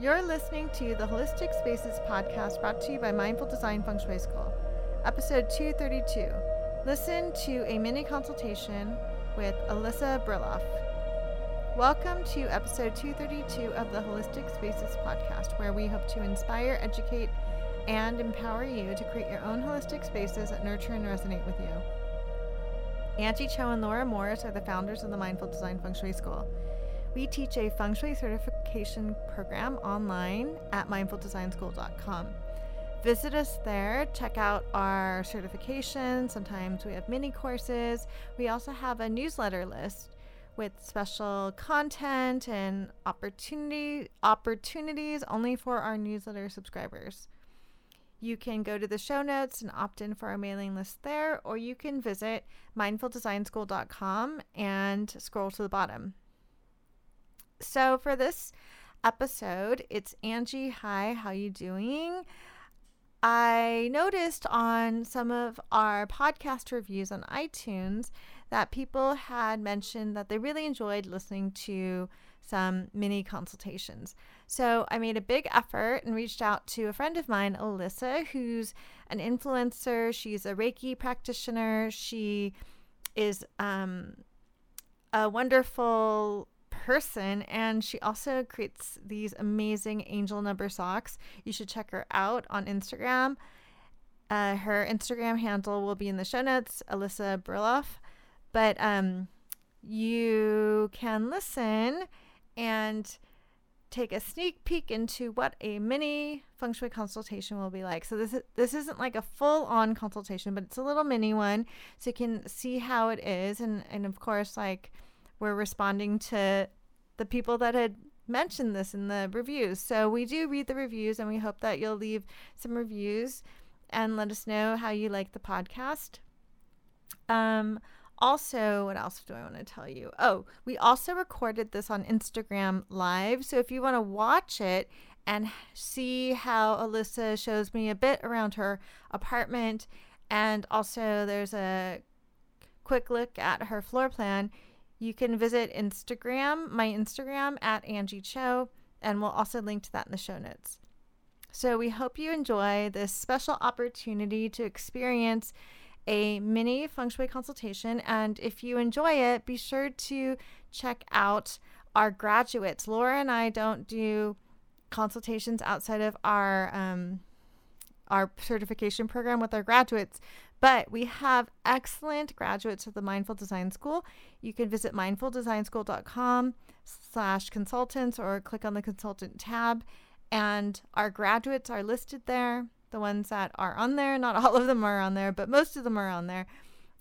You're listening to the Holistic Spaces podcast brought to you by Mindful Design Feng Shui School, episode 232. Listen to a mini consultation with Alyssa Brieloff. Welcome to episode 232 of the Holistic Spaces podcast, where we hope to inspire, educate, and empower you to create your own holistic spaces that nurture and resonate with you. Anjie Cho and Laura Morris are the founders of the Mindful Design Feng Shui School. We teach a feng shui certification program online at mindfuldesignschool.com. Visit us there, check out our certification. Sometimes we have mini courses. We also have a newsletter list with special content and opportunity opportunities only for our newsletter subscribers. You can go to the show notes and opt in for our mailing list there, or you can visit mindfuldesignschool.com and scroll to the bottom. So for this episode, it's Anjie. Hi, how you doing? I noticed on some of our podcast reviews on iTunes that people had mentioned that they really enjoyed listening to some mini consultations. So I made a big effort and reached out to a friend of mine, Alyssa, who's an influencer. She's a Reiki practitioner. She is um, a wonderful person and she also creates these amazing angel number socks. You should check her out on instagram. Uh, her instagram handle will be in the show notes alyssa Brieloff but um, you can listen and take a sneak peek into what a mini feng shui consultation will be like. So this is, this isn't like a full on consultation, but it's a little mini one so you can see how it is. And and of course like we're responding to the people that had mentioned this in the reviews. So we do read the reviews and we hope that you'll leave some reviews and let us know how you like the podcast. Um also, what else do I want to tell you? Oh, we also recorded this on Instagram Live. So if you want to watch it and see how Alyssa shows me a bit around her apartment, and also there's a quick look at her floor plan, you can visit Instagram, my Instagram at Anjie Cho, and we'll also link to that in the show notes. So we hope you enjoy this special opportunity to experience a mini feng shui consultation. And if you enjoy it, be sure to check out our graduates. Laura and I don't do consultations outside of our um, our certification program with our graduates, but we have excellent graduates of the Mindful Design School. You can visit mindfuldesignschool.com slash consultants or click on the consultant tab. And our graduates are listed there. The ones that are on there, not all of them are on there, but most of them are on there.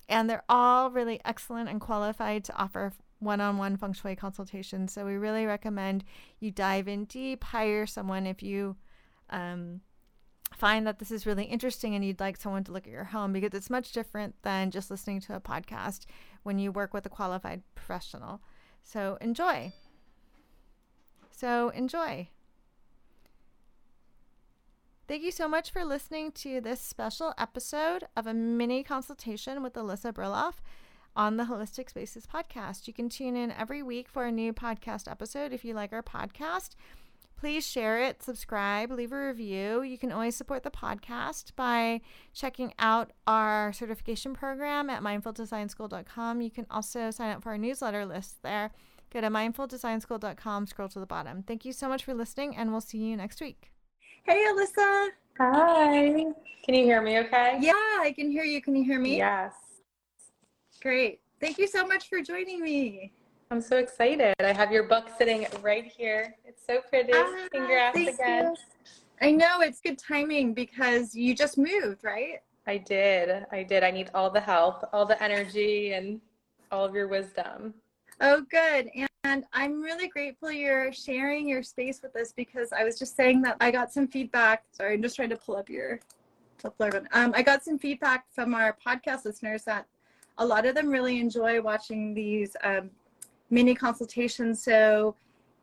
And they're all really excellent and qualified to offer one on one feng shui consultations. So we really recommend you dive in deep, hire someone if you um, find that this is really interesting and you'd like someone to look at your home because it's much different than just listening to a podcast when you work with a qualified professional. So enjoy. So enjoy. Thank you so much for listening to this special episode of a mini consultation with Alyssa Brieloff on the Holistic Spaces podcast. You can tune in every week for a new podcast episode if you like our podcast. Please share it, subscribe, leave a review. You can always support the podcast by checking out our certification program at mindfuldesignschool.com. You can also sign up for our newsletter list there. Go to mindfuldesignschool.com, scroll to the bottom. Thank you so much for listening, and we'll see you next week. Hey, Alyssa. Hi. Can you hear me okay? Yeah, I can hear you. Can you hear me? Yes. Great. Thank you so much for joining me. I'm so excited. I have your book sitting right here. It's so pretty. Ah, Congrats again. You. I know it's good timing because you just moved, right? I did. I did. I need all the help, all the energy, and all of your wisdom. Oh, good. And I'm really grateful you're sharing your space with us because I was just saying that I got some feedback. Sorry, I'm just trying to pull up your. Um, I got some feedback from our podcast listeners that a lot of them really enjoy watching these um, mini consultations. So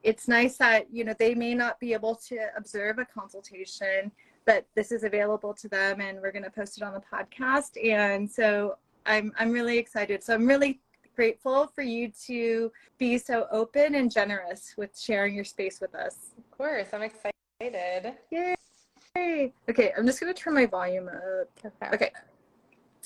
it's nice that, you know, they may not be able to observe a consultation, but this is available to them and we're going to post it on the podcast. And so I'm, I'm really excited. So I'm really grateful for you to be so open and generous with sharing your space with us. Of course, I'm excited. Yay! Okay, I'm just going to turn my volume up. Okay. okay.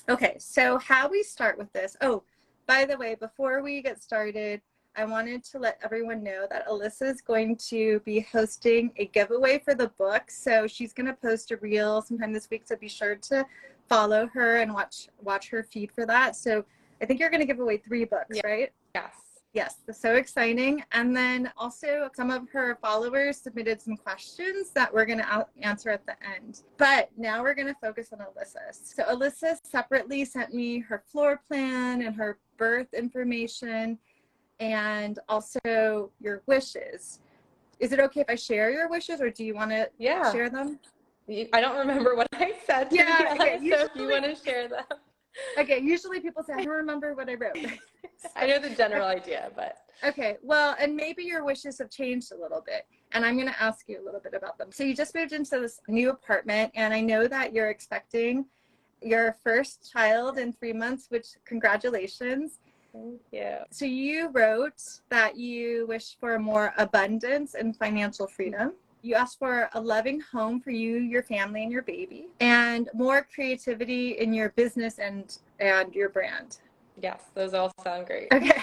Okay, so how we start with this. Oh, by the way, before we get started, I wanted to let everyone know that Alyssa is going to be hosting a giveaway for the book. So she's going to post a reel sometime this week. So be sure to follow her and watch watch her feed for that. So I think you're going to give away three books, yeah. right? Yes. Yes, so exciting. And then also, some of her followers submitted some questions that we're going to answer at the end. But now we're going to focus on Alyssa. So, Alyssa separately sent me her floor plan and her birth information and also your wishes. Is it okay if I share your wishes or do you want to yeah. share them? I don't remember what I said. yeah, okay, so if you want to share them. Okay, usually people say, I don't remember what I wrote. I know the general idea, but. Okay, well, and maybe your wishes have changed a little bit. And I'm going to ask you a little bit about them. So you just moved into this new apartment, and I know that you're expecting your first child in three months, which congratulations. Thank you. So you wrote that you wish for more abundance and financial freedom. You asked for a loving home for you, your family, and your baby, and more creativity in your business and and your brand. Yes, those all sound great. Okay.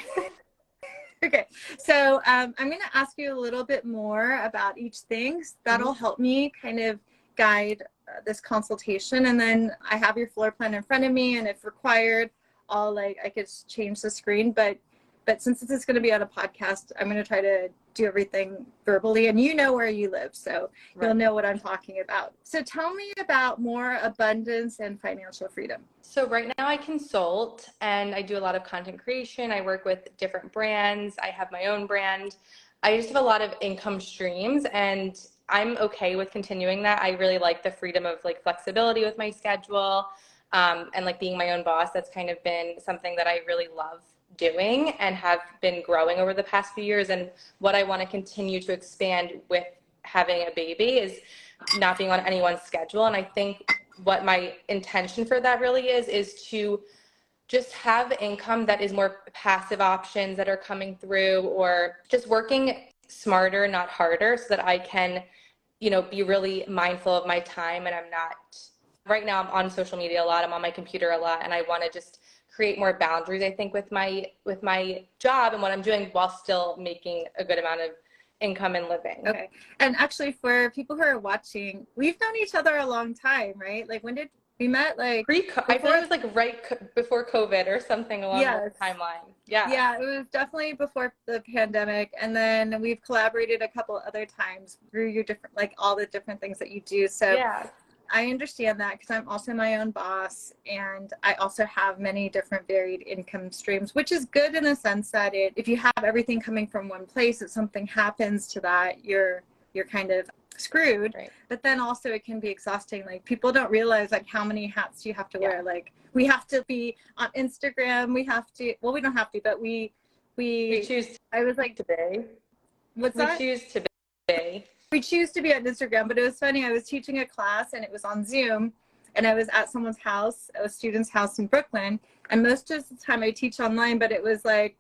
okay. So um, I'm going to ask you a little bit more about each thing. That'll mm-hmm. help me kind of guide Uh, this consultation, and then I have your floor plan in front of me, and if required, I'll like I could change the screen, but but since this is going to be on a podcast, I'm going to try to do everything verbally and you know where you live so right. you'll know what i'm talking about. So tell me about more abundance and financial freedom. So right now i consult and i do a lot of content creation. I work with different brands. I have my own brand. I just have a lot of income streams and i'm okay with continuing that i really like the freedom of like flexibility with my schedule um, and like being my own boss that's kind of been something that i really love doing and have been growing over the past few years. And what I want to continue to expand with having a baby is not being on anyone's schedule. And I think what my intention for that really is, is to just have income that is more passive options that are coming through or just working smarter, not harder, so that I can, you know, be really mindful of my time and I'm not right now I'm on social media a lot, I'm on my computer a lot, and I want to just create more boundaries i think with my with my job and what i'm doing while still making a good amount of income and living. Okay. And actually for people who are watching we've known each other a long time right? Like when did we met like pre I thought it was like right co- before COVID or something along yes. the timeline. Yeah. Yeah, it was definitely before the pandemic. And then we've collaborated a couple other times through your different like all the different things that you do. So yeah. I understand that because I'm also my own boss and I also have many different varied income streams, which is good in the sense that it if you have everything coming from one place, if something happens to that, you're you're kind of screwed. Right. But then also it can be exhausting. Like people don't realize like how many hats you have to yeah. wear. Like we have to be on Instagram, we have to well we don't have to, but we we, we choose I was like today. What's we that? choose to be we choose to be on Instagram, but it was funny. I was teaching a class and it was on Zoom, and I was at someone's house, a student's house in Brooklyn. And most of the time I teach online, but it was like,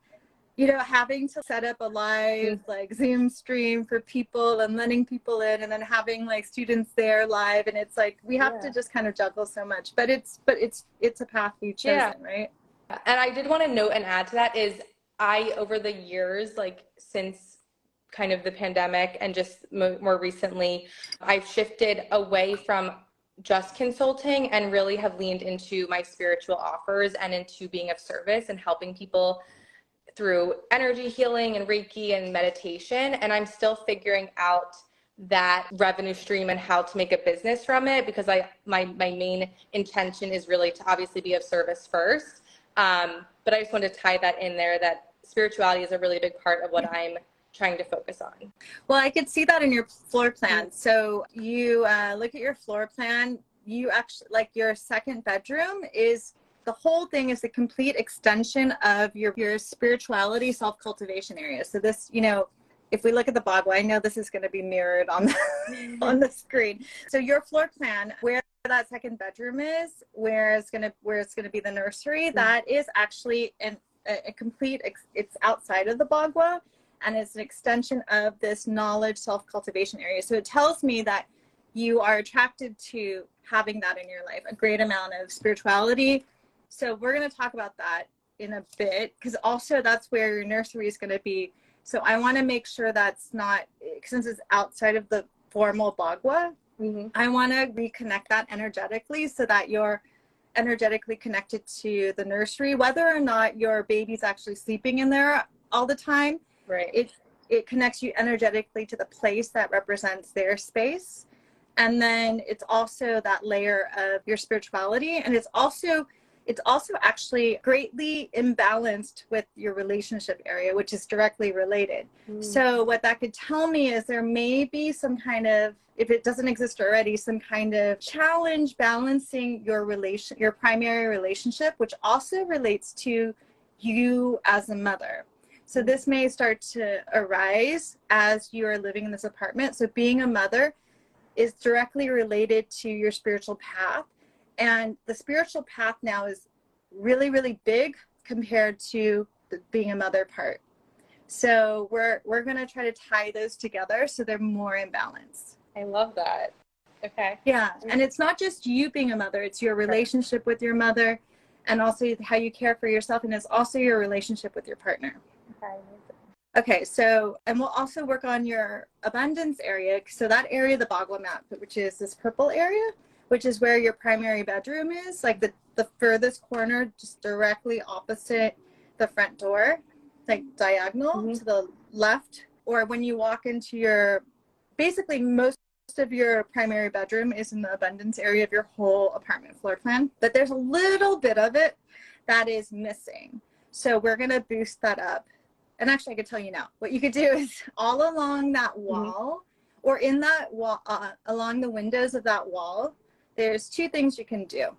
you know, having to set up a live mm. like Zoom stream for people and letting people in, and then having like students there live, and it's like we have yeah. to just kind of juggle so much. But it's but it's it's a path we've chosen, yeah. right? And I did want to note and add to that is I over the years, like since kind of the pandemic and just mo- more recently, I've shifted away from just consulting and really have leaned into my spiritual offers and into being of service and helping people through energy healing and Reiki and meditation. And I'm still figuring out that revenue stream and how to make a business from it because I my my main intention is really to obviously be of service first. Um, but I just wanted to tie that in there that spirituality is a really big part of what I'm trying to focus on. Well, I could see that in your floor plan. So you uh, look at your floor plan. You actually like your second bedroom is the whole thing is a complete extension of your your spirituality self cultivation area. So this, you know, if we look at the Bagua, I know this is going to be mirrored on the mm-hmm. on the screen. So your floor plan, where that second bedroom is, where it's gonna where it's gonna be the nursery, mm-hmm. that is actually an a, a complete ex- it's outside of the bagua and it's an extension of this knowledge self cultivation area. So it tells me that you are attracted to having that in your life, a great amount of spirituality. So we're going to talk about that in a bit because also that's where your nursery is going to be. So I want to make sure that's not since it's outside of the formal bagua. Mm-hmm. I want to reconnect that energetically so that you're energetically connected to the nursery, whether or not your baby's actually sleeping in there all the time Right. It it connects you energetically to the place that represents their space. And then it's also that layer of your spirituality. And it's also it's also actually greatly imbalanced with your relationship area, which is directly related. Mm. So, what that could tell me is there may be some kind of, if it doesn't exist already, some kind of challenge balancing your relation, your primary relationship, which also relates to you as a mother. So this may start to arise as you are living in this apartment. So being a mother is directly related to your spiritual path. And the spiritual path now is really, really big compared to the being a mother part. So we're we're gonna try to tie those together so they're more in balance. I love that. Okay. Yeah. And it's not just you being a mother, it's your relationship with your mother and also how you care for yourself and it's also your relationship with your partner. Okay, so, and we'll also work on your abundance area. So that area, the Bagua map, which is this purple area, which is where your primary bedroom is, like the, the furthest corner, just directly opposite the front door, like diagonal mm-hmm. to the left. Or when you walk into your, basically most of your primary bedroom is in the abundance area of your whole apartment floor plan, but there's a little bit of it that is missing. So we're going to boost that up and actually I could tell you now, what you could do is all along that mm-hmm. wall mm-hmm. or in that wall, uh, along the windows of that wall, there's two things you can do.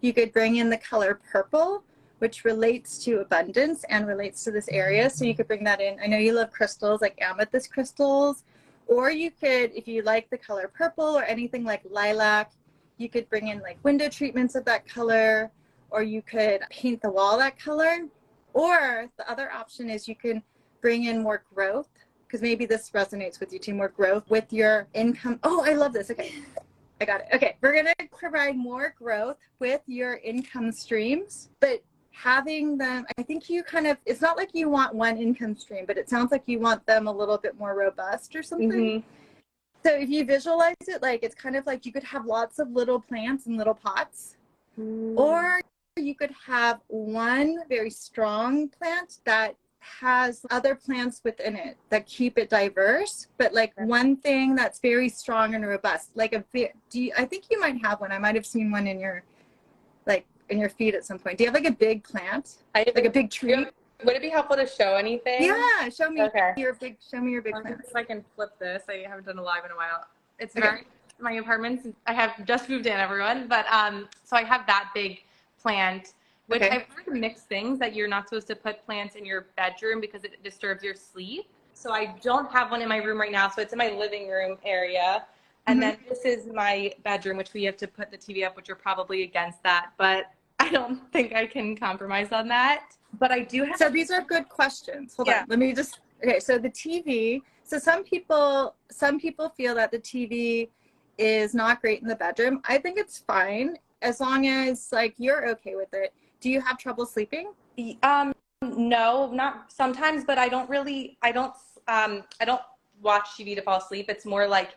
You could bring in the color purple, which relates to abundance and relates to this area. So you could bring that in. I know you love crystals like amethyst crystals, or you could, if you like the color purple or anything like lilac, you could bring in like window treatments of that color, or you could paint the wall that color or the other option is you can bring in more growth because maybe this resonates with you too more growth with your income. Oh, I love this. Okay. I got it. Okay. We're going to provide more growth with your income streams, but having them, I think you kind of, it's not like you want one income stream, but it sounds like you want them a little bit more robust or something. Mm-hmm. So if you visualize it, like it's kind of like you could have lots of little plants in little pots, mm. or you could have one very strong plant that has other plants within it that keep it diverse but like one thing that's very strong and robust like a do you, i think you might have one. I might have seen one in your like in your feed at some point. Do you have like a big plant? I, like a big tree? would it be helpful to show anything? Yeah show me okay. your big show me your big plant. if i can flip this. I haven't done a live in a while. It's okay. very my apartments i have just moved in everyone but um so i have that big plant which okay. I've heard mixed things that you're not supposed to put plants in your bedroom because it disturbs your sleep. So I don't have one in my room right now. So it's in my living room area. And mm-hmm. then this is my bedroom, which we have to put the TV up, which you're probably against that. But I don't think I can compromise on that. But I do have. So these are good questions. Hold yeah. on. Let me just. Okay. So the TV. So some people, some people feel that the TV is not great in the bedroom. I think it's fine as long as like you're okay with it do you have trouble sleeping? Um, no, not sometimes, but I don't really, I don't, um, I don't watch TV to fall asleep. It's more like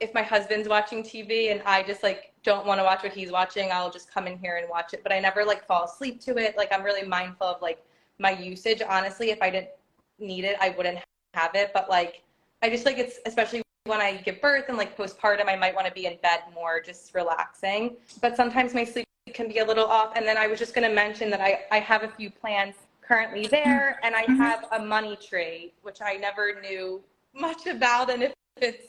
if my husband's watching TV and I just like don't want to watch what he's watching, I'll just come in here and watch it. But I never like fall asleep to it. Like I'm really mindful of like my usage. Honestly, if I didn't need it, I wouldn't have it. But like I just like it's especially when I give birth and like postpartum, I might want to be in bed more, just relaxing. But sometimes my sleep can be a little off. And then I was just going to mention that I, I have a few plans currently there, and I mm-hmm. have a money tree, which I never knew much about, and if it's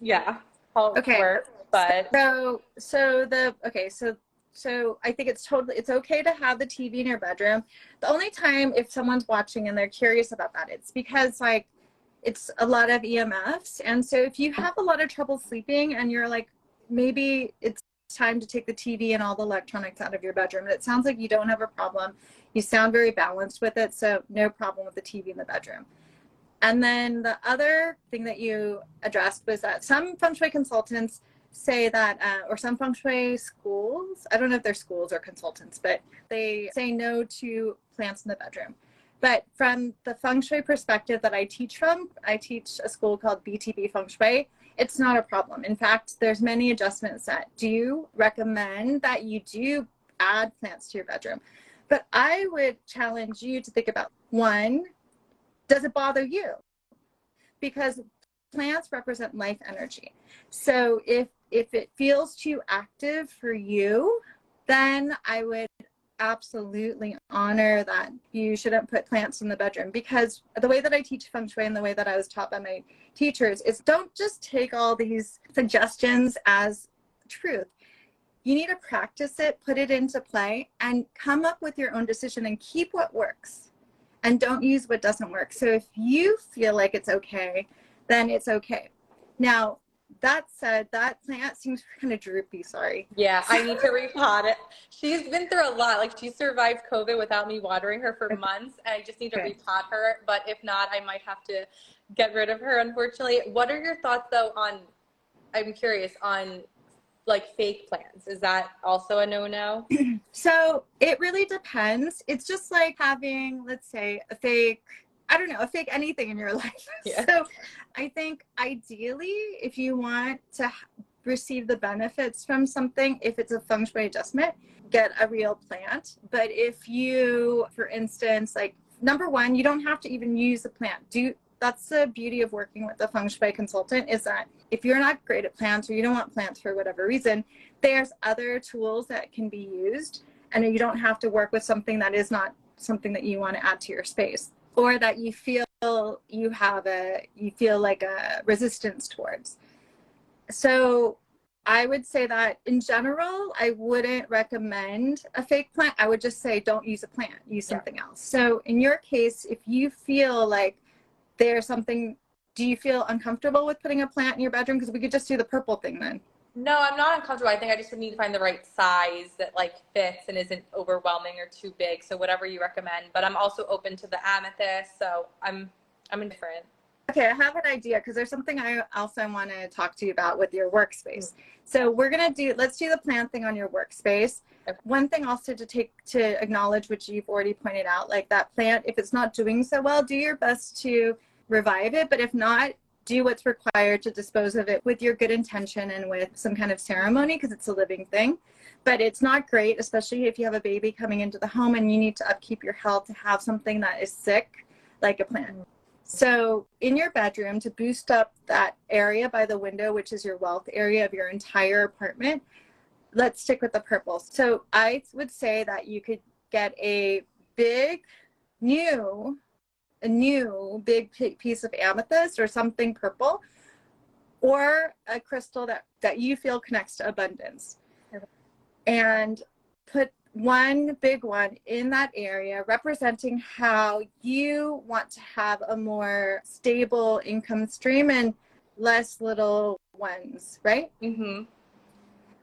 yeah, okay. Work, but so so the okay so so I think it's totally it's okay to have the TV in your bedroom. The only time if someone's watching and they're curious about that, it's because like it's a lot of EMFs, and so if you have a lot of trouble sleeping and you're like maybe it's time to take the TV and all the electronics out of your bedroom. And it sounds like you don't have a problem. You sound very balanced with it, so no problem with the TV in the bedroom. And then the other thing that you addressed was that some feng shui consultants say that, uh, or some feng shui schools, I don't know if they're schools or consultants, but they say no to plants in the bedroom. But from the feng shui perspective that I teach from, I teach a school called BTB Feng Shui. It's not a problem. In fact, there's many adjustments that do recommend that you do add plants to your bedroom. But I would challenge you to think about one, does it bother you? Because plants represent life energy. So if if it feels too active for you, then I would absolutely honor that you shouldn't put plants in the bedroom because the way that I teach feng shui and the way that I was taught by my teachers is don't just take all these suggestions as truth. You need to practice it, put it into play, and come up with your own decision and keep what works and don't use what doesn't work. So if you feel like it's okay, then it's okay. Now, that said, that plant seems kind of droopy. Sorry. Yeah, I need to repot it. She's been through a lot. Like she survived COVID without me watering her for months, and I just need to okay. repot her. But if not, I might have to get rid of her. Unfortunately, what are your thoughts though on? I'm curious on like fake plants. Is that also a no-no? so it really depends. It's just like having, let's say, a fake I don't know, a fake anything in your life. Yeah. So I think ideally, if you want to receive the benefits from something, if it's a feng shui adjustment, get a real plant. But if you, for instance, like number one, you don't have to even use a plant. Do that's the beauty of working with a feng shui consultant is that if you're not great at plants or you don't want plants for whatever reason, there's other tools that can be used and you don't have to work with something that is not something that you want to add to your space or that you feel you have a you feel like a resistance towards. So i would say that in general i wouldn't recommend a fake plant. I would just say don't use a plant use something yeah. else. So in your case if you feel like there's something do you feel uncomfortable with putting a plant in your bedroom? Because we could just do the purple thing then no, I'm not uncomfortable. I think I just would need to find the right size that like fits and isn't overwhelming or too big. So whatever you recommend. But I'm also open to the amethyst. So I'm I'm indifferent. Okay, I have an idea because there's something I also want to talk to you about with your workspace. Mm-hmm. So we're gonna do let's do the plant thing on your workspace. Okay. One thing also to take to acknowledge, which you've already pointed out, like that plant, if it's not doing so well, do your best to revive it. But if not, do what's required to dispose of it with your good intention and with some kind of ceremony because it's a living thing. But it's not great, especially if you have a baby coming into the home and you need to upkeep your health to have something that is sick, like a plant. So, in your bedroom, to boost up that area by the window, which is your wealth area of your entire apartment, let's stick with the purple. So, I would say that you could get a big, new a new big piece of amethyst or something purple or a crystal that that you feel connects to abundance and put one big one in that area representing how you want to have a more stable income stream and less little ones right mm-hmm.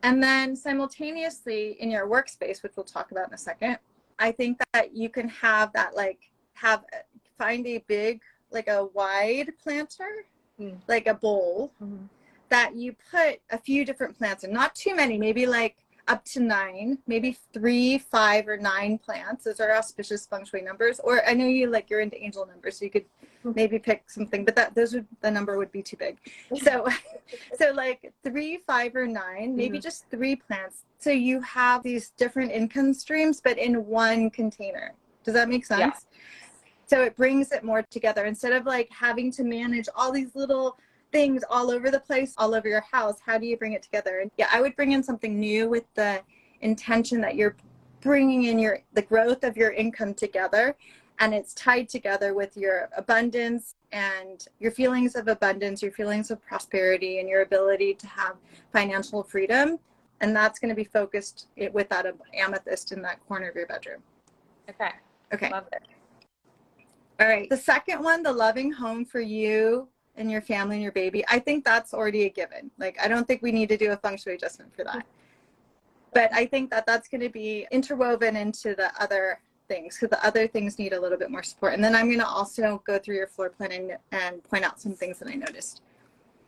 and then simultaneously in your workspace which we'll talk about in a second i think that you can have that like have find a big, like a wide planter, mm. like a bowl, mm-hmm. that you put a few different plants in, not too many, maybe like up to nine, maybe three, five, or nine plants. Those are auspicious feng shui numbers. Or I know you like you're into angel numbers, so you could hmm. maybe pick something, but that those would the number would be too big. So, so like three, five, or nine, maybe mm-hmm. just three plants. So you have these different income streams, but in one container. Does that make sense? Yeah so it brings it more together. Instead of like having to manage all these little things all over the place all over your house how do you bring it together? And yeah i would bring in something new with the intention that you're bringing in your the growth of your income together and it's tied together with your abundance and your feelings of abundance your feelings of prosperity and your ability to have financial freedom. And that's going to be focused eh, with that amethyst in that corner of your bedroom. Okay. Okay. Love it all right. The second one, the loving home for you and your family and your baby, I think that's already a given. Like, I don't think we need to do a feng shui adjustment for that. But I think that that's going to be interwoven into the other things because the other things need a little bit more support. And then I'm going to also go through your floor plan and, and point out some things that I noticed.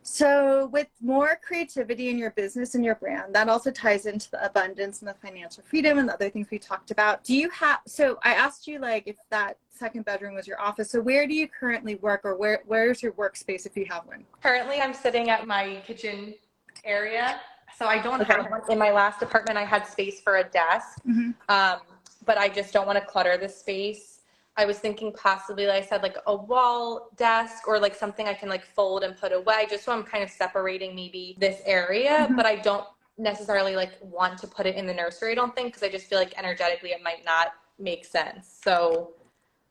So, with more creativity in your business and your brand, that also ties into the abundance and the financial freedom and the other things we talked about. Do you have, so I asked you like if that second bedroom was your office. So, where do you currently work or where where's your workspace if you have one? Currently, I'm sitting at my kitchen area. So, I don't Okay. have one. In my last apartment, I had space for a desk, Mhm. um, but I just don't want to clutter the space. I was thinking possibly, like I said, like a wall desk or like something I can like fold and put away, just so I'm kind of separating maybe this area, Mhm. but I don't necessarily like want to put it in the nursery. I don't think because I just feel like energetically it might not make sense. So,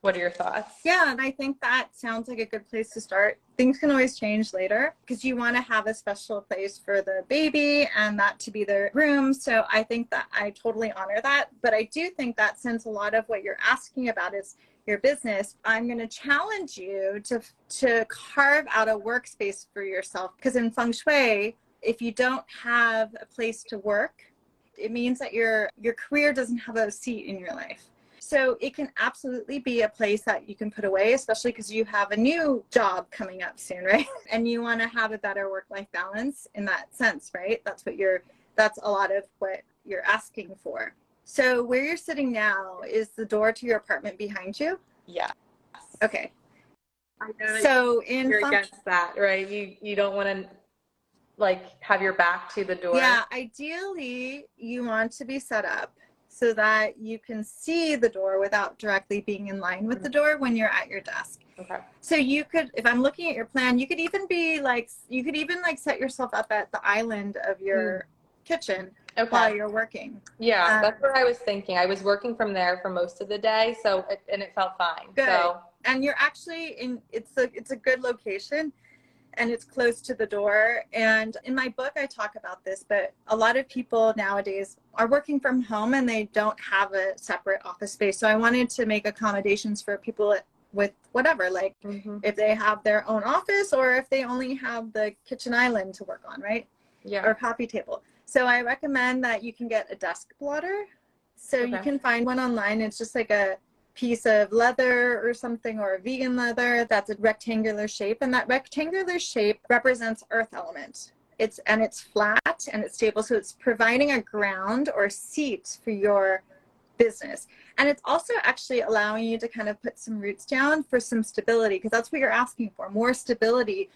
what are your thoughts? Yeah, and I think that sounds like a good place to start. Things can always change later because you want to have a special place for the baby and that to be their room. So I think that I totally honor that. But I do think that since a lot of what you're asking about is your business, I'm going to challenge you to to carve out a workspace for yourself because in feng shui, if you don't have a place to work, it means that your your career doesn't have a seat in your life. So it can absolutely be a place that you can put away, especially because you have a new job coming up soon, right? And you want to have a better work-life balance in that sense, right? That's what you're that's a lot of what you're asking for. So where you're sitting now is the door to your apartment behind you. Yeah. Okay. I know that So in you're func- against that, right? You you don't want to like have your back to the door. Yeah, ideally, you want to be set up so that you can see the door without directly being in line with the mm-hmm. door when you're at your desk. Okay. So you could, if I'm looking at your plan, you could even be like, you could even like set yourself up at the island of your mm. kitchen while you're working. Yeah, Um, that's what I was thinking. I was working from there for most of the day, so it, and it felt fine. Good. So And you're actually in, it's a, it's a good location and it's close to the door. And in my book, I talk about this, but a lot of people nowadays are working from home and they don't have a separate office space. So I wanted to make accommodations for people with whatever, like if they have their own office or if they only have the kitchen island to work on, right? yeah. Or coffee table. So I recommend that you can get a desk blotter. So you can find one online. It's just like a piece of leather or something or a vegan leather that's a rectangular shape and that rectangular shape represents earth element. It's and it's flat and it's stable so it's providing a ground or seat for your business. And it's also actually allowing you to kind of put some roots down for some stability because that's what you're asking for, more stability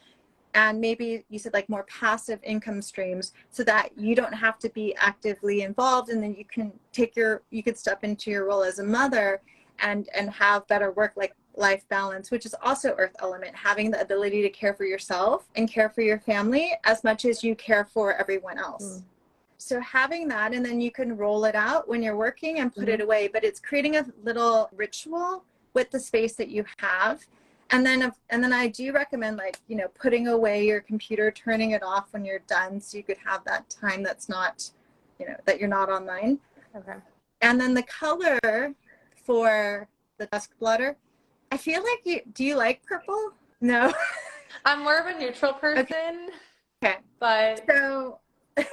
and maybe you said like more passive income streams so that you don't have to be actively involved and then you can take your you could step into your role as a mother and and have better work like life balance which is also earth element having the ability to care for yourself and care for your family as much as you care for everyone else Mm. so having that and then you can roll it out when you're working and put it away but it's creating a little ritual with the space that you have and then and then i do recommend like you know putting away your computer turning it off when you're done so you could have that time that's not you know that you're not online Okay. and then the color for the desk blotter i feel like you do you like purple no I'm more of a neutral person. Okay. But so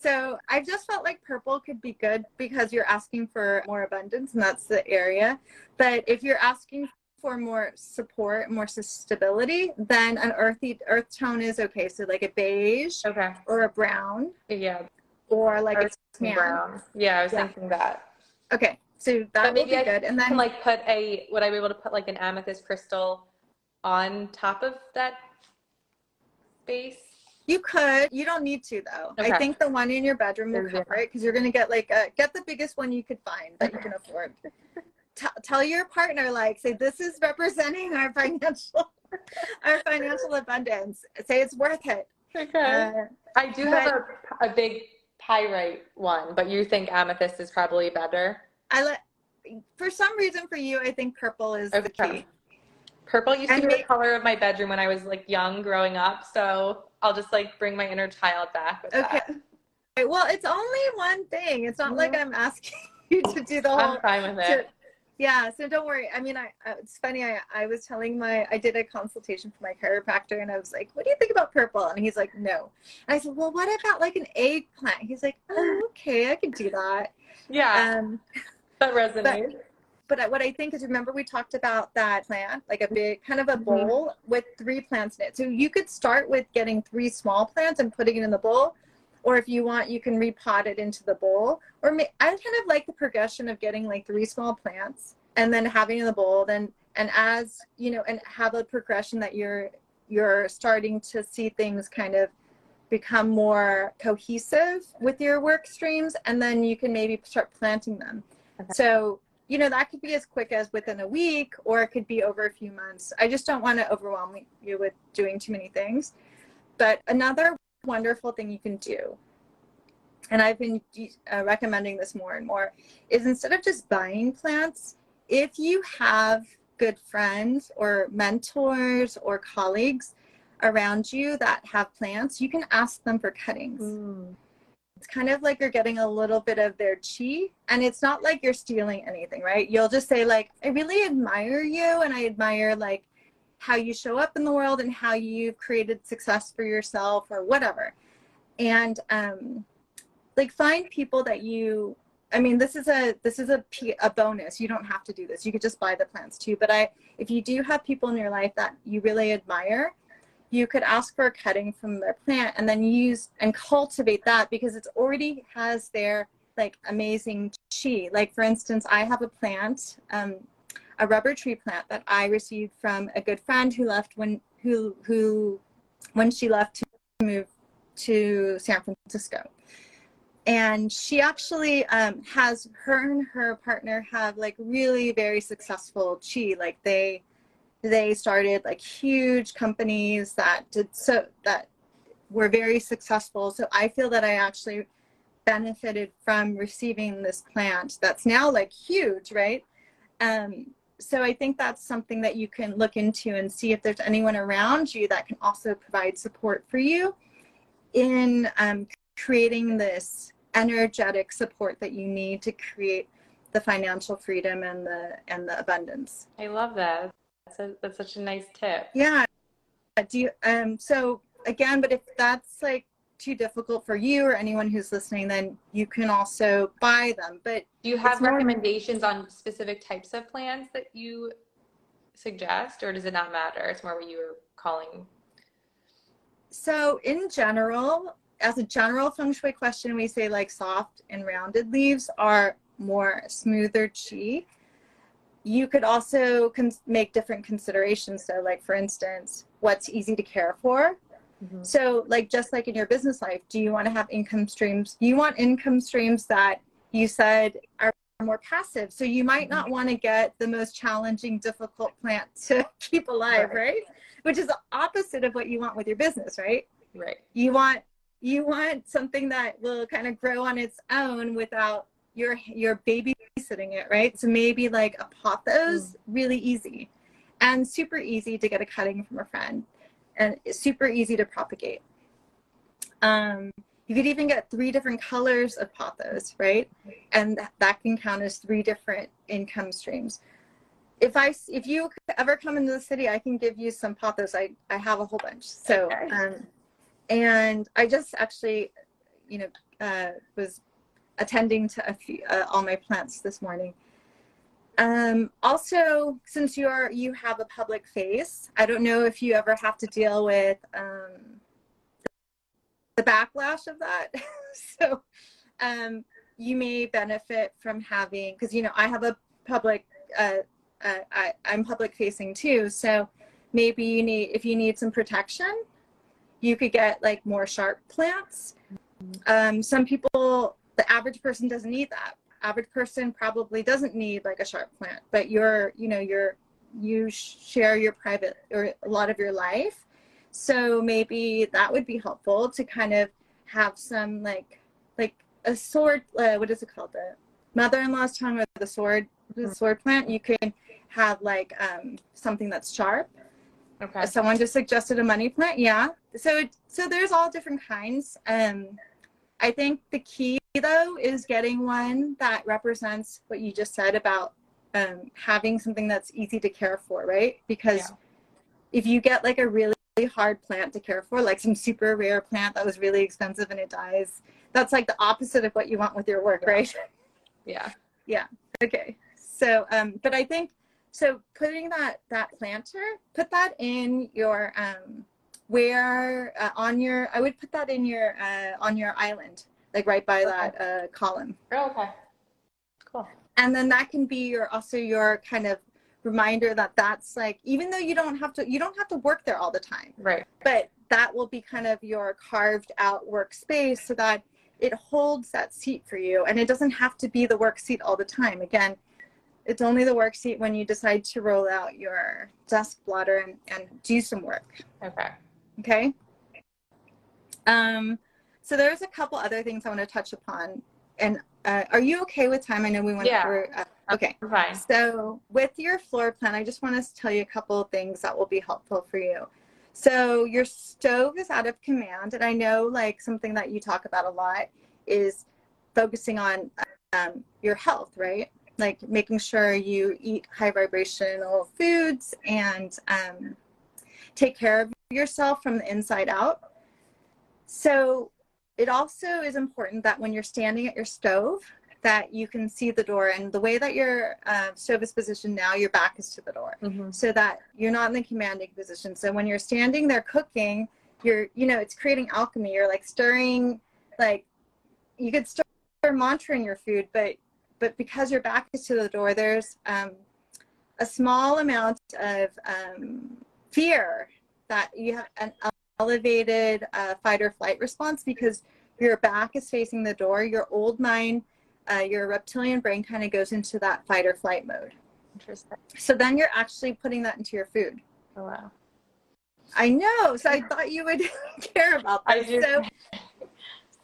so i just felt like purple could be good because you're asking for more abundance and that's the area but if you're asking for more support more stability then an earthy earth tone is okay so like a beige okay. or a brown Yeah. or like a tan brown. Yeah, I was Yeah. thinking that. okay so that But maybe be I good and Can then like put a would I be able to put like an amethyst crystal on top of that space? You could. You don't need to though. Okay. I think the one in your bedroom will cover it because you're gonna get like a get the biggest one you could find that you can afford. T- tell your partner like say this is representing our financial our financial abundance. Say it's worth it. Okay. Uh, I do have a, a big pyrite one, but you think amethyst is probably better. I let for some reason for you I think purple is the Okay. key. Purple used to be the color of my bedroom when I was like young growing up, so I'll just like bring my inner child back with Okay. that. Well, it's only one thing. It's not like Mhm. I'm asking you to do the whole I'm fine with to- it. Yeah so don't worry. I mean i it's funny i i was telling my i did a consultation for my chiropractor and i was like what do you think about purple? And he's like no. And i said well what about like an eggplant? He's like oh okay, I can do that. Yeah, Um, that resonates. but what I think is, remember we talked about that plant, like a big kind of a bowl with three plants in it. So you could start with getting three small plants and putting it in the bowl, or if you want, you can repot it into the bowl. Or ma- I kind of like the progression of getting like three small plants and then having in the bowl. Then and as you know, and have a progression that you're you're starting to see things kind of become more cohesive with your work streams, and then you can maybe start planting them. Okay. So you know that could be as quick as within a week or it could be over a few months i just don't want to overwhelm you with doing too many things but another wonderful thing you can do. And i've been uh, recommending this more and more is instead of just buying plants if you have good friends or mentors or colleagues around you that have plants you can ask them for cuttings. Mm. it's kind of like you're getting a little bit of their chi and it's not like you're stealing anything right? You'll just say like i really admire you and i admire like how you show up in the world and how you've created success for yourself or whatever. And um like find people that you i mean this is a this is a, a bonus. You don't have to do this. You could just buy the plants too. But i if you do have people in your life that you really admire you could ask for a cutting from their plant and then use and cultivate that because it's already has their like amazing chi. Like for instance i have a plant um, a rubber tree plant that i received from a good friend who left when who who when she left to move to san francisco. And she actually um, has her and her partner have like really very successful chi like they they started like huge companies that did so that were very successful. So i feel that i actually benefited from receiving this plant that's now like huge right? Um, so i think that's something that you can look into and see if there's anyone around you that can also provide support for you in um, creating this energetic support that you need to create the financial freedom and the and the abundance I love that. That's, a, that's such a nice tip. yeah do you um so again but if that's like too difficult for you or anyone who's listening then you can also buy them but Do you have It's more- recommendations on specific types of plants that you suggest, or does it not matter? It's more what you were calling. so in general as a general feng shui question we say like soft and rounded leaves are more smoother chi you could also cons- make different considerations so like for instance what's easy to care for Mm-hmm. So, like, just like in your business life, do you want to have income streams? You want income streams that you said are more passive. So, you might not mm-hmm. want to get the most challenging, difficult plant to keep alive, Right. right? Which is the opposite of what you want with your business, right? Right. You want you want something that will kind of grow on its own without your your babysitting it, right? So maybe like a pothos, mm. really easy, and super easy to get a cutting from a friend, and it's super easy to propagate. Um, you could even get three different colors of pothos, right? And that, that can count as three different income streams. If I if you ever come into the city, I can give you some pothos. I I have a whole bunch. So Okay. um, and I just actually, you know, uh, was attending to a few, uh, all my plants this morning. Um, also, since you are you have a public face, I don't know if you ever have to deal with um, the backlash of that. so, um, you may benefit from having because you know I have a public. Uh, uh, I, I'm public facing too, so maybe you need if you need some protection, you could get like more sharp plants. Um, some people, the average person doesn't need that. Average person probably doesn't need like a sharp plant, but you're, you know, you're, you share your private or a lot of your life. So maybe that would be helpful to kind of have some like, like a sword, uh, what is it called? The mother-in-law's tongue or the sword, the sword plant. You can have like um, something that's sharp Okay. someone just suggested a money plant yeah so so there's all different kinds um i think the key though is getting one that represents what you just said about um having something that's easy to care for right because Yeah. if you get like a really hard plant to care for, like some super rare plant that was really expensive and it dies. That's like the opposite of what you want with your work, Yeah. right? Yeah. Yeah. Okay. So, um, but I think so. Putting that that planter, put that in your um, where uh, on your. I would put that in your uh, on your island, like right by that uh, column, Oh, okay. Cool. and then that can be your also your kind of reminder that that's like even though you don't have to you don't have to work there all the time Right. but that will be kind of your carved out workspace so that it holds that seat for you and it doesn't have to be the work seat all the time again it's only the work seat when you decide to roll out your desk blotter and, and do some work Okay. okay um so there's a couple other things i want to touch upon and uh, are you okay with time i know we went Yeah. over uh, okay fine. so with your floor plan, I just want to tell you a couple of things that will be helpful for you. So your stove is out of command, and I know like something that you talk about a lot is focusing on um, your health, right? Like making sure you eat high vibrational foods and um, take care of yourself from the inside out. So it also is important that when you're standing at your stove, that you can see the door and the way that your uh, stove is positioned now your back is to the door. Mhm. so that you're not in the commanding position. So when you're standing there cooking you're you know it's creating alchemy. You're like stirring like you could stir mantra in your food but but because your back is to the door there's um, a small amount of um, fear that you have an elevated uh, fight or flight response because your back is facing the door your old mind uh, your reptilian brain kind of goes into that fight or flight mode. Interesting. So then you're actually putting that into your food. Oh, wow. I know. So I thought you would care about I this. do. So,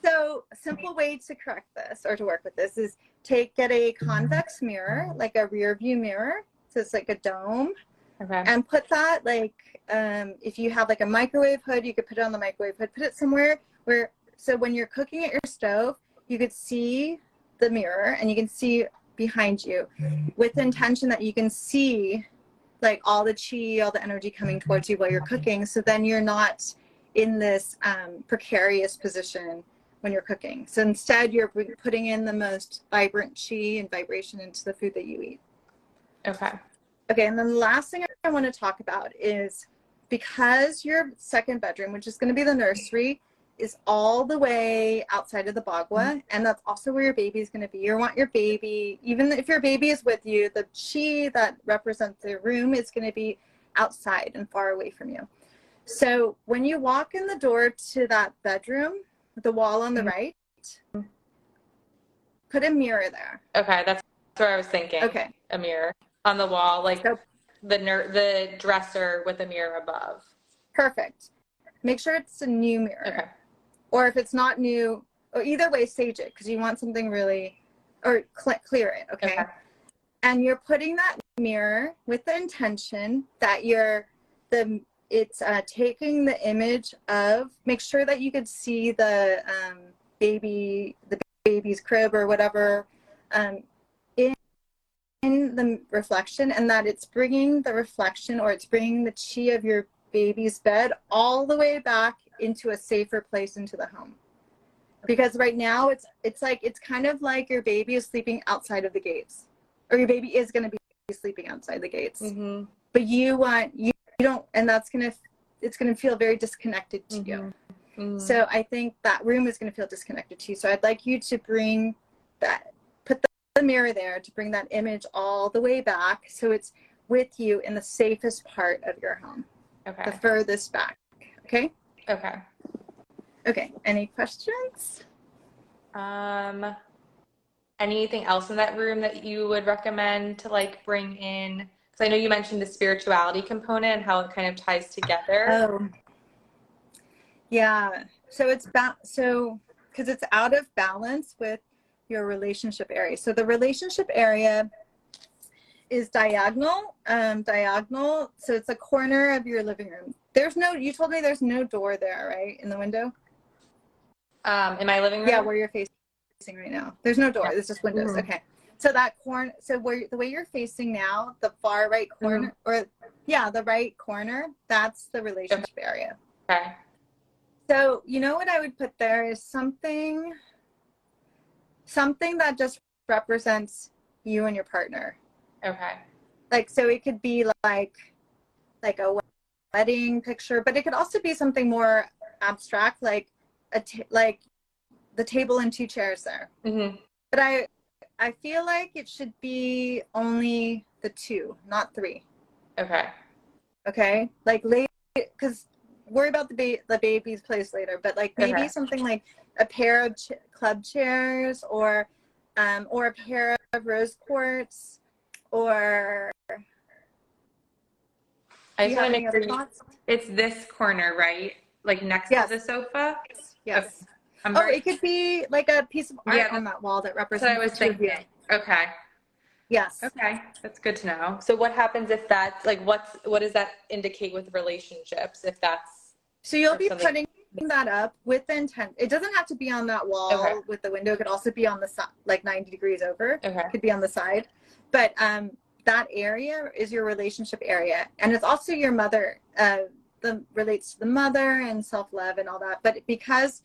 so a simple way to correct this or to work with this is take get a convex mirror, like a rear view mirror. So it's like a dome, Okay. and put that like um, if you have like a microwave hood, you could put it on the microwave hood. Put it somewhere where so when you're cooking at your stove, you could see the mirror and you can see behind you with the intention that you can see like all the chi, all the energy coming towards you while you're cooking. So then you're not in this um, precarious position when you're cooking. So instead, you're putting in the most vibrant chi and vibration into the food that you eat. Okay. Okay, and then the last thing I want to talk about is because your second bedroom, which is going to be the nursery, is all the way outside of the bagua, and that's also where your baby is going to be. You want your baby, even if your baby is with you, the chi that represents the room is going to be outside and far away from you. So when you walk in the door to that bedroom, the wall on the Mhm. right, put a mirror there. Okay. That's where I was thinking. Okay. A mirror on the wall, like So the ner- the dresser with a mirror above. perfect. Make sure it's a new mirror. Okay. or if it's not new or either way sage it because you want something really or cl- clear it okay? Okay. and you're putting that mirror with the intention that you're the it's uh, taking the image of make sure that you could see the um, baby the baby's crib or whatever um, the reflection and that it's bringing the reflection or it's bringing the chi of your baby's bed all the way back into a safer place into the home. Because right now it's it's like it's kind of like your baby is sleeping outside of the gates or your baby is going to be sleeping outside the gates. Mm-hmm. but you want you, you don't and that's going to it's going to feel very disconnected to you. Mm-hmm. so i think that room is going to feel disconnected to you. So i'd like you to bring that the, mirror there to bring that image all the way back so it's with you in the safest part of your home Okay. the furthest back okay Okay. okay any questions Um, anything else in that room that you would recommend to like bring in? Because I know you mentioned the spirituality component and how it kind of ties together. Oh, yeah. So it's ba- so because it's out of balance with your relationship area. So the relationship area is diagonal, um, diagonal. So it's a corner of your living room. There's no. You told me there's no door there, right, in the window. Um, in my living room. Yeah, where you're facing right now. There's no door. There's just windows. Mhm. Okay. So that corner, so where the way you're facing now, the far right corner, or yeah, the right corner, that's the relationship area. Okay. So you know what I would put there is something, something that just represents you and your partner. Okay. Like so, it could be like, like a wedding picture, but it could also be something more abstract, like a t- like the table and two chairs there. hmm But I I feel like it should be only the two, not three. Okay. Okay, like late because worry about the ba- the baby's place later. But like maybe Okay. something like a pair of ch- club chairs or um or a pair of rose quartz or I just want to make sure it's this corner, right? Like next Yes. to the sofa. Yes. I'm Oh, it could be like a piece of art Yeah, on that wall that that's represents I was the two of thinking. Okay. Yes. Okay. That's good to know. So what happens if that's like what's what does that indicate with relationships if that's So you'll be something. putting that up with the intent. It doesn't have to be on that wall Okay. with the window. It could also be on the side, like 90 degrees over. okay. It could be on the side. But um, that area is your relationship area. And it's also your mother, uh, the relates to the mother and self-love and all that. But because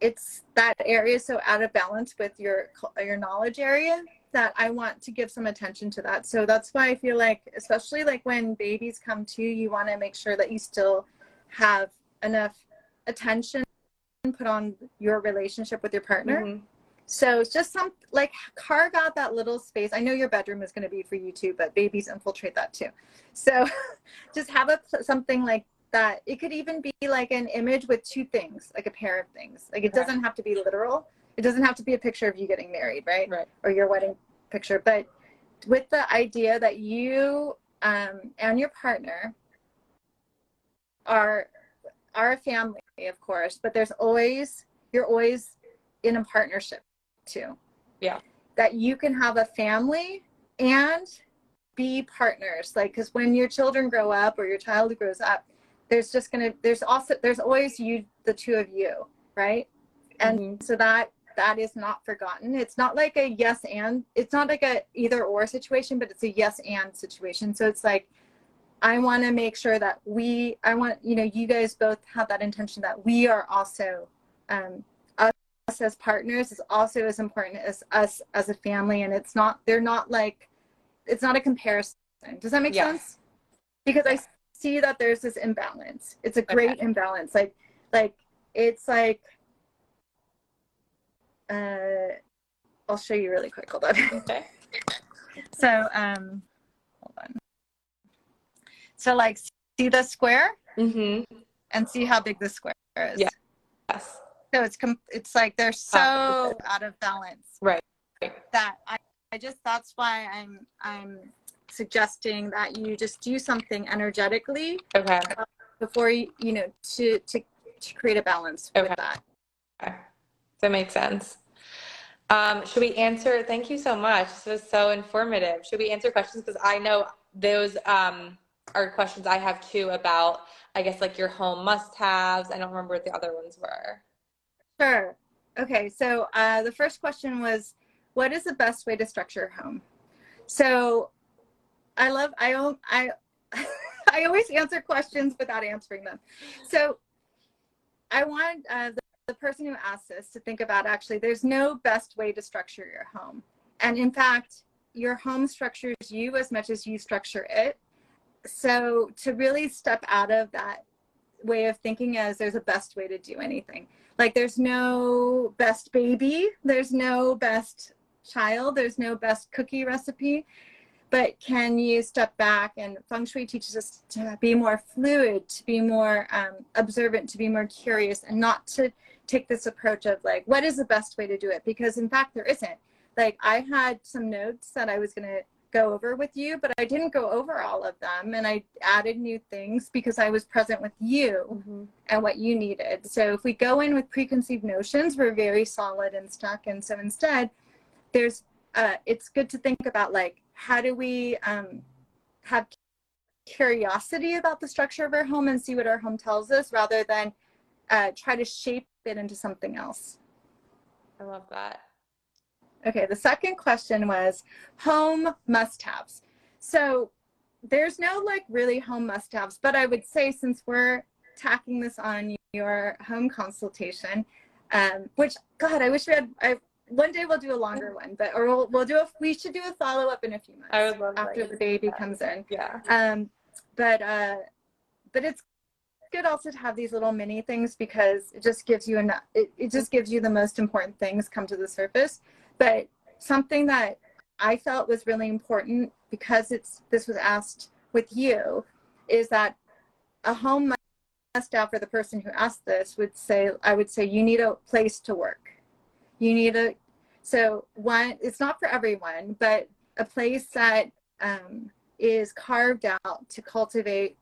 it's that area is so out of balance with your your knowledge area that I want to give some attention to that. So that's why I feel like, especially like when babies come to you, you want to make sure that you still have enough attention put on your relationship with your partner. Mhm. So it's just some like carve out that little space. I know your bedroom is going to be for you too, but babies infiltrate that too. So just have a something like that. It could even be like an image with two things, like a pair of things. Like it Okay. doesn't have to be literal. It doesn't have to be a picture of you getting married, right? Right. Or your wedding picture, but with the idea that you um, and your partner are are a family, of course, but there's always you're always in a partnership too. Yeah. That you can have a family and be partners. Like, because when your children grow up or your child grows up, there's just gonna there's also there's always you the two of you, right? And Mhm. so that that is not forgotten. It's not like a yes and it's not like a either or situation, but it's a yes and situation. So it's like I want to make sure that we, I want, you know, you guys both have that intention that we are also, um, us as partners is also as important as us as a family. And it's not, they're not like, it's not a comparison. Does that make Yes. sense? Because I see that there's this imbalance. It's a great Okay. imbalance. Like, like, it's like, uh, I'll show you really quick. Hold on. Okay. So, um. So, like, see the square Mhm. and see how big the square is. Yeah. Yes. So it's com- it's like they're so Opposite. out of balance. Right. That I, I just that's why I'm I'm suggesting that you just do something energetically Okay. before you you know to to to create a balance with that. Okay. That makes sense. Um, should we answer? Thank you so much. This was so informative. Should we answer questions? Because I know those um, are questions I have too about, I guess, like your home must-haves. I don't remember what the other ones were. Sure. Okay. So uh, the first question was, what is the best way to structure a home? So I love I I I always answer questions without answering them. So I want uh, the, the person who asked this to think about actually there's no best way to structure your home. And in fact, your home structures you as much as you structure it. So to really step out of that way of thinking as there's a best way to do anything. Like there's no best baby, there's no best child, there's no best cookie recipe. But can you step back and feng shui teaches us to be more fluid, to be more um, observant, to be more curious, and not to take this approach of like, what is the best way to do it? Because in fact, there isn't. Like I had some notes that I was going to go over with you, but I didn't go over all of them. And I added new things because I was present with you and what you needed. So if we go in with preconceived notions, we're very solid and stuck. And so instead, there's uh, it's good to think about like how do we um, have curiosity about the structure of our home and see what our home tells us rather than uh, try to shape it into something else. I love that. Okay, the second question was home must-haves. So there's no like really home must-haves, but I would say since we're tacking this on your home consultation, um, which God, I wish we had. I, one day we'll do a longer one, but or we'll, we'll do a. We should do a follow up in a few months. I would love after that. the baby comes in. Yeah. Um, but uh, but it's good also to have these little mini things because it just gives you enough. It, it just gives you the most important things come to the surface. But something that I felt was really important because it's this was asked with you is that a home must for the person who asked this would say I would say you need a place to work. You need a so one it's not for everyone, but a place that um, is carved out to cultivate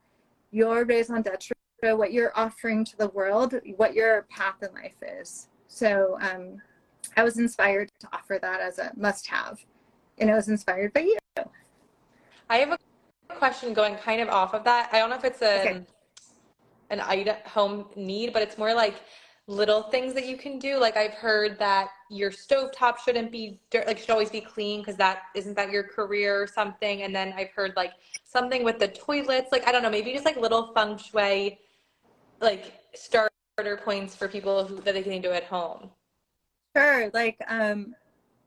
your raison d'etre, what you're offering to the world, what your path in life is. So um, I was inspired to offer that as a must-have, and I was inspired by you. I have a question going kind of off of that. I don't know if it's a Okay. an item home need, but it's more like little things that you can do. Like I've heard that your stovetop shouldn't be dirt, like should always be clean because that isn't that your career or something. And then I've heard like something with the toilets. Like I don't know, maybe just like little feng shui, like starter points for people who that they can do at home. Sure. Like um,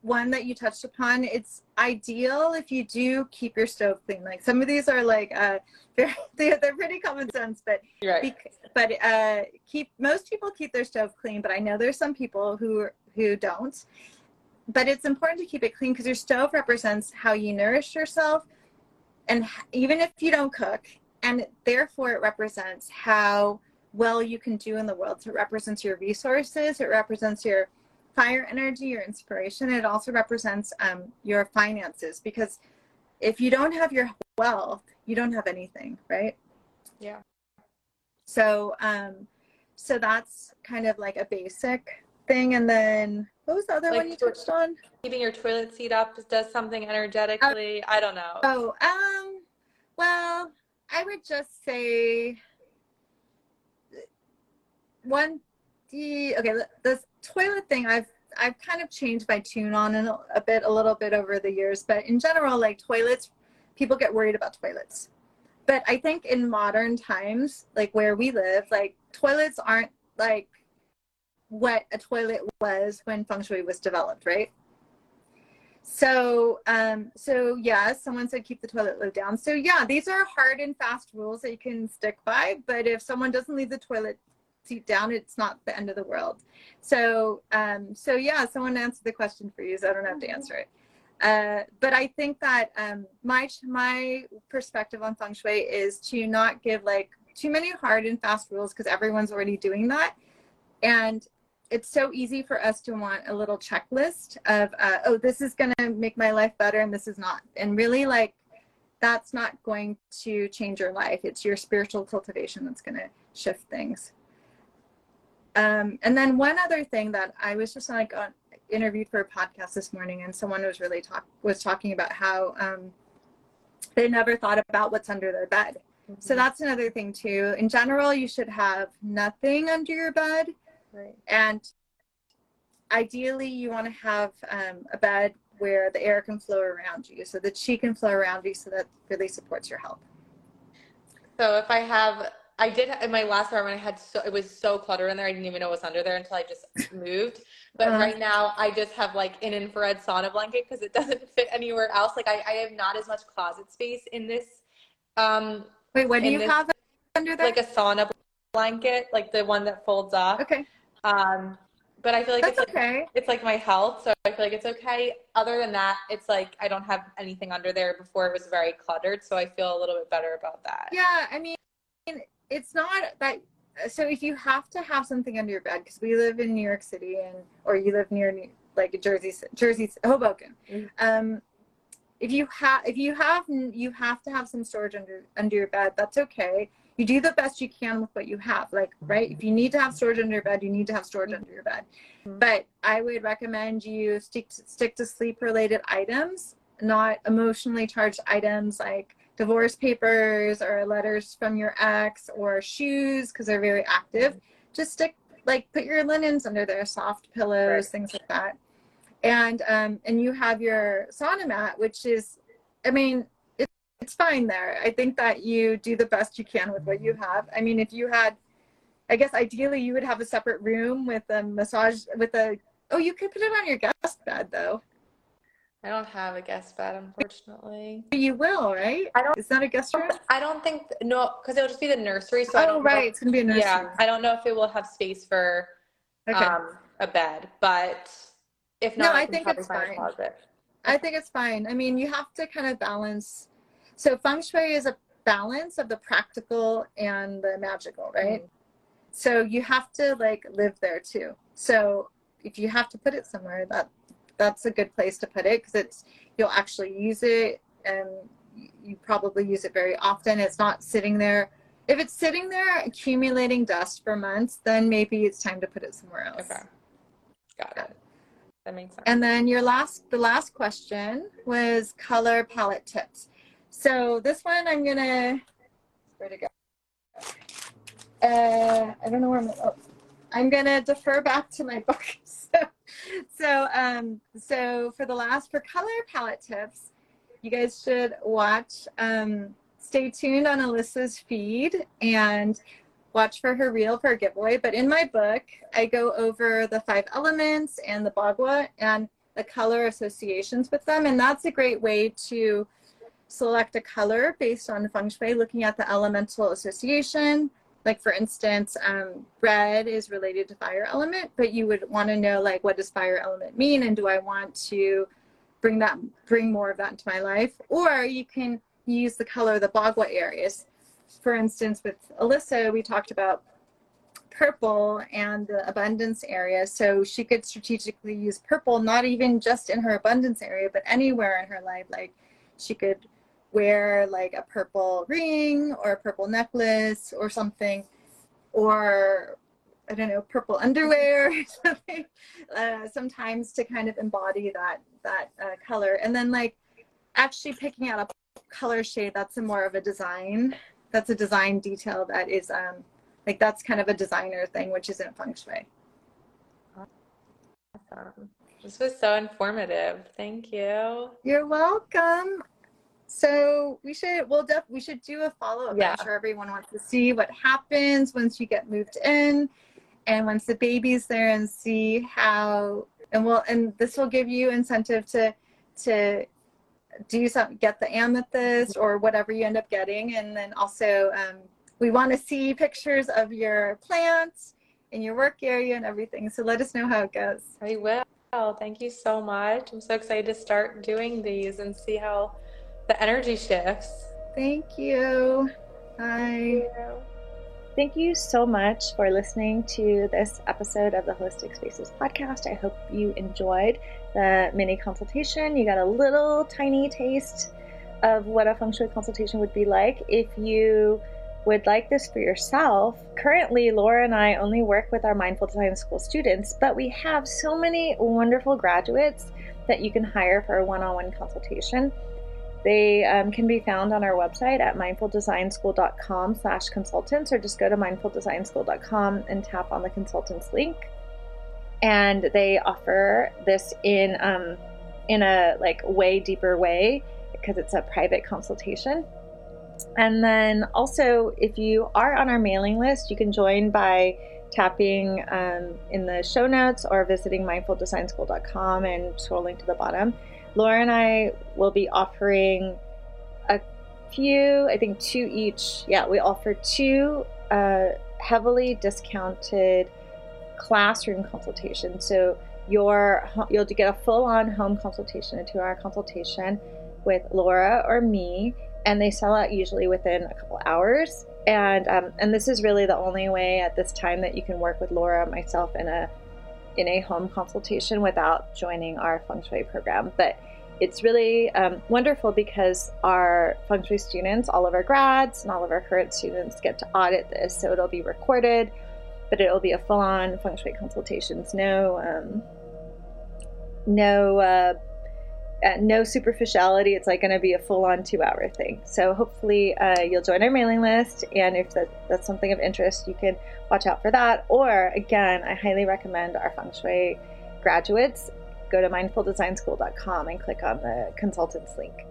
one that you touched upon, it's ideal if you do keep your stove clean. Like some of these are like uh, they're they're, pretty common sense, but right. but uh, keep most people keep their stove clean. But I know there's some people who who don't. But it's important to keep it clean because your stove represents how you nourish yourself, and h- even if you don't cook, and therefore it represents how well you can do in the world. So it represents your resources. It represents your fire energy, your inspiration. It also represents um, your finances because if you don't have your wealth, you don't have anything, right? Yeah. So, um, so that's kind of like a basic thing. And then what was the other Like one you to- touched on? Keeping your toilet seat up does something energetically. I don't know. Oh, um, well, I would just say one, D. okay, the toilet thing. I've I've kind of changed my tune on it a, bit, a little bit over the years, but in general, like toilets, people get worried about toilets. But I think in modern times, like where we live, like toilets aren't like what a toilet was when feng shui was developed, right? So, um, so yeah, someone said keep the toilet lid down. So yeah, these are hard and fast rules that you can stick by. But if someone doesn't leave the toilet seat down, it's not the end of the world. So, um, so yeah, someone answered the question for you, so I don't have to answer it. Uh, but I think that um, my my perspective on feng shui is to not give like too many hard and fast rules because everyone's already doing that, and it's so easy for us to want a little checklist of uh, oh this is going to make my life better and this is not. And really like that's not going to change your life. It's your spiritual cultivation that's going to shift things um, and then one other thing that i was just like on, interviewed for a podcast this morning and someone was really talk was talking about how um, they never thought about what's under their bed. So that's another thing too. In general you should have nothing under your bed. Right. and ideally you want to have um, a bed where the air can flow around you so the chi can flow around you so that really supports your health. So if I have, I did in my last apartment. I had so it was so cluttered in there. I didn't even know what was under there until I just moved. But Uh-huh. right now, I just have like an infrared sauna blanket because it doesn't fit anywhere else. Like I, I have not as much closet space in this, um, wait what do you this- have under there like a sauna blanket, like the one that folds up. okay Um, but I feel like that's it's like okay it's like my health, so I feel like it's okay. Other than that, it's like I don't have anything under there. Before it was very cluttered, so I feel a little bit better about that. yeah i mean it's not that so if you have to have something under your bed because we live in new york city and or you live near New, like jersey jersey hoboken Mhm. um if you have if you have you have to have some storage under under your bed that's okay you do the best you can with what you have like right if you need to have storage under your bed you need to have storage under your bed Mhm. but i would recommend you stick to, stick to sleep related items not emotionally charged items like divorce papers or letters from your ex or shoes because they're very active just stick like put your linens under there soft pillows Right. things like that and um, and you have your sauna mat, which is, I mean, it, it's fine there. I think that you do the best you can with what you have. I mean, if you had, I guess ideally you would have a separate room with a massage with a. Oh, you could put it on your guest bed though. I don't have a guest bed, unfortunately. You will, right? I don't- Is that a guest room? I don't think no, because it'll just be the nursery. So I Oh, don't right. Know, It's gonna be a nursery. yeah, I don't know if it will have space for Okay. um, a bed, but if No, not, I I, think it's fine. closet. I think it's fine. I mean, you have to kind of balance. So feng shui is a balance of the practical and the magical, right? Mm. So you have to like live there too. So if you have to put it somewhere, that that's a good place to put it because it's you'll actually use it and you probably use it very often. It's not sitting there. If it's sitting there accumulating dust for months, then maybe it's time to put it somewhere else. Okay, got it. That makes sense. And then your last, the last question was color palette tips. So this one I'm gonna, where to go? Uh, I don't know where I'm, oh, I'm gonna defer back to my book. So, um, so for the last, for color palette tips, you guys should watch, um, stay tuned on Alyssa's feed and watch for her reel for a giveaway. But in my book, I go over the five elements and the bagua and the color associations with them. And that's a great way to select a color based on feng shui, looking at the elemental association. Like for instance, um, red is related to fire element, but you would want to know like what does fire element mean, and do I want to bring that bring more of that into my life? Or you can use the color of the bagua areas. For instance, with Alyssa, we talked about purple and the abundance area. So she could strategically use purple, not even just in her abundance area, but anywhere in her life. Like she could wear like a purple ring or a purple necklace or something, or I don't know, purple underwear or something. Uh, sometimes to kind of embody that that uh, color, and then like actually picking out a color shade that's a more of a design. That's a design detail that is um, like that's kind of a designer thing, which isn't feng shui. Awesome. This was so informative. Thank you. You're welcome. So we should we'll def we should do a follow up. Yeah. I'm sure everyone wants to see what happens once you get moved in and once the baby's there and see how and we'll and this will give you incentive to to do some get the amethyst or whatever you end up getting and then also um, we want to see pictures of your plants in your work area and everything so let us know how it goes I will. Thank you so much. I'm so excited to start doing these and see how the energy shifts. thank you bye Thank you so much for listening to this episode of the Holistic Spaces podcast. I hope you enjoyed the mini consultation. You got a little tiny taste of what a feng shui consultation would be like. If you would like this for yourself, currently Laura and I only work with our Mindful Design School students, but we have so many wonderful graduates that you can hire for a one on one consultation. They um, can be found on our website at mindfuldesignschool.com slash consultants or just go to mindfuldesignschool.com and tap on the consultants link. And they offer this in um, in a like way deeper way because it's a private consultation. And then also, if you are on our mailing list, you can join by tapping um, in the show notes or visiting mindfuldesignschool.com and scrolling to the bottom. Laura and I will be offering a few, I think two each. Yeah, we offer two uh, heavily discounted classroom consultations. So your you'll get a full-on home consultation, a two-hour consultation with Laura or me, and they sell out usually within a couple hours. And um, and this is really the only way at this time that you can work with Laura, myself, in a in a home consultation without joining our feng shui program. But it's really um, wonderful because our feng shui students, all of our grads and all of our current students get to audit this. So it'll be recorded, but it'll be a full on feng shui consultations. No, um, no, uh, uh, no superficiality. It's like going to be a full on two hour thing. So hopefully uh, you'll join our mailing list. And if that, that's something of interest, you can watch out for that. Or again, I highly recommend our feng shui graduates go to mindfuldesignschool.com and click on the consultants link.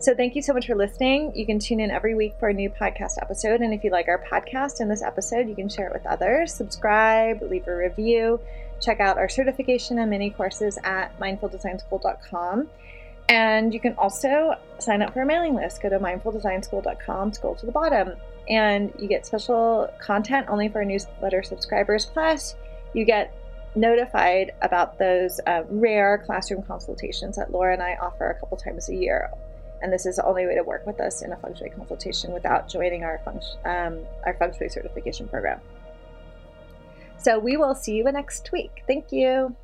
So, thank you so much for listening. You can tune in every week for a new podcast episode. And if you like our podcast and this episode, you can share it with others, subscribe, leave a review, check out our certification and mini courses at mindfuldesignschool.com. And you can also sign up for a mailing list. Go to mindfuldesignschool.com, scroll to the bottom, and you get special content only for newsletter subscribers. Plus, you get notified about those uh, rare classroom consultations that Laura and I offer a couple times a year. And this is the only way to work with us in a feng shui consultation without joining our feng, um, our feng shui certification program. So we will see you next week. Thank you.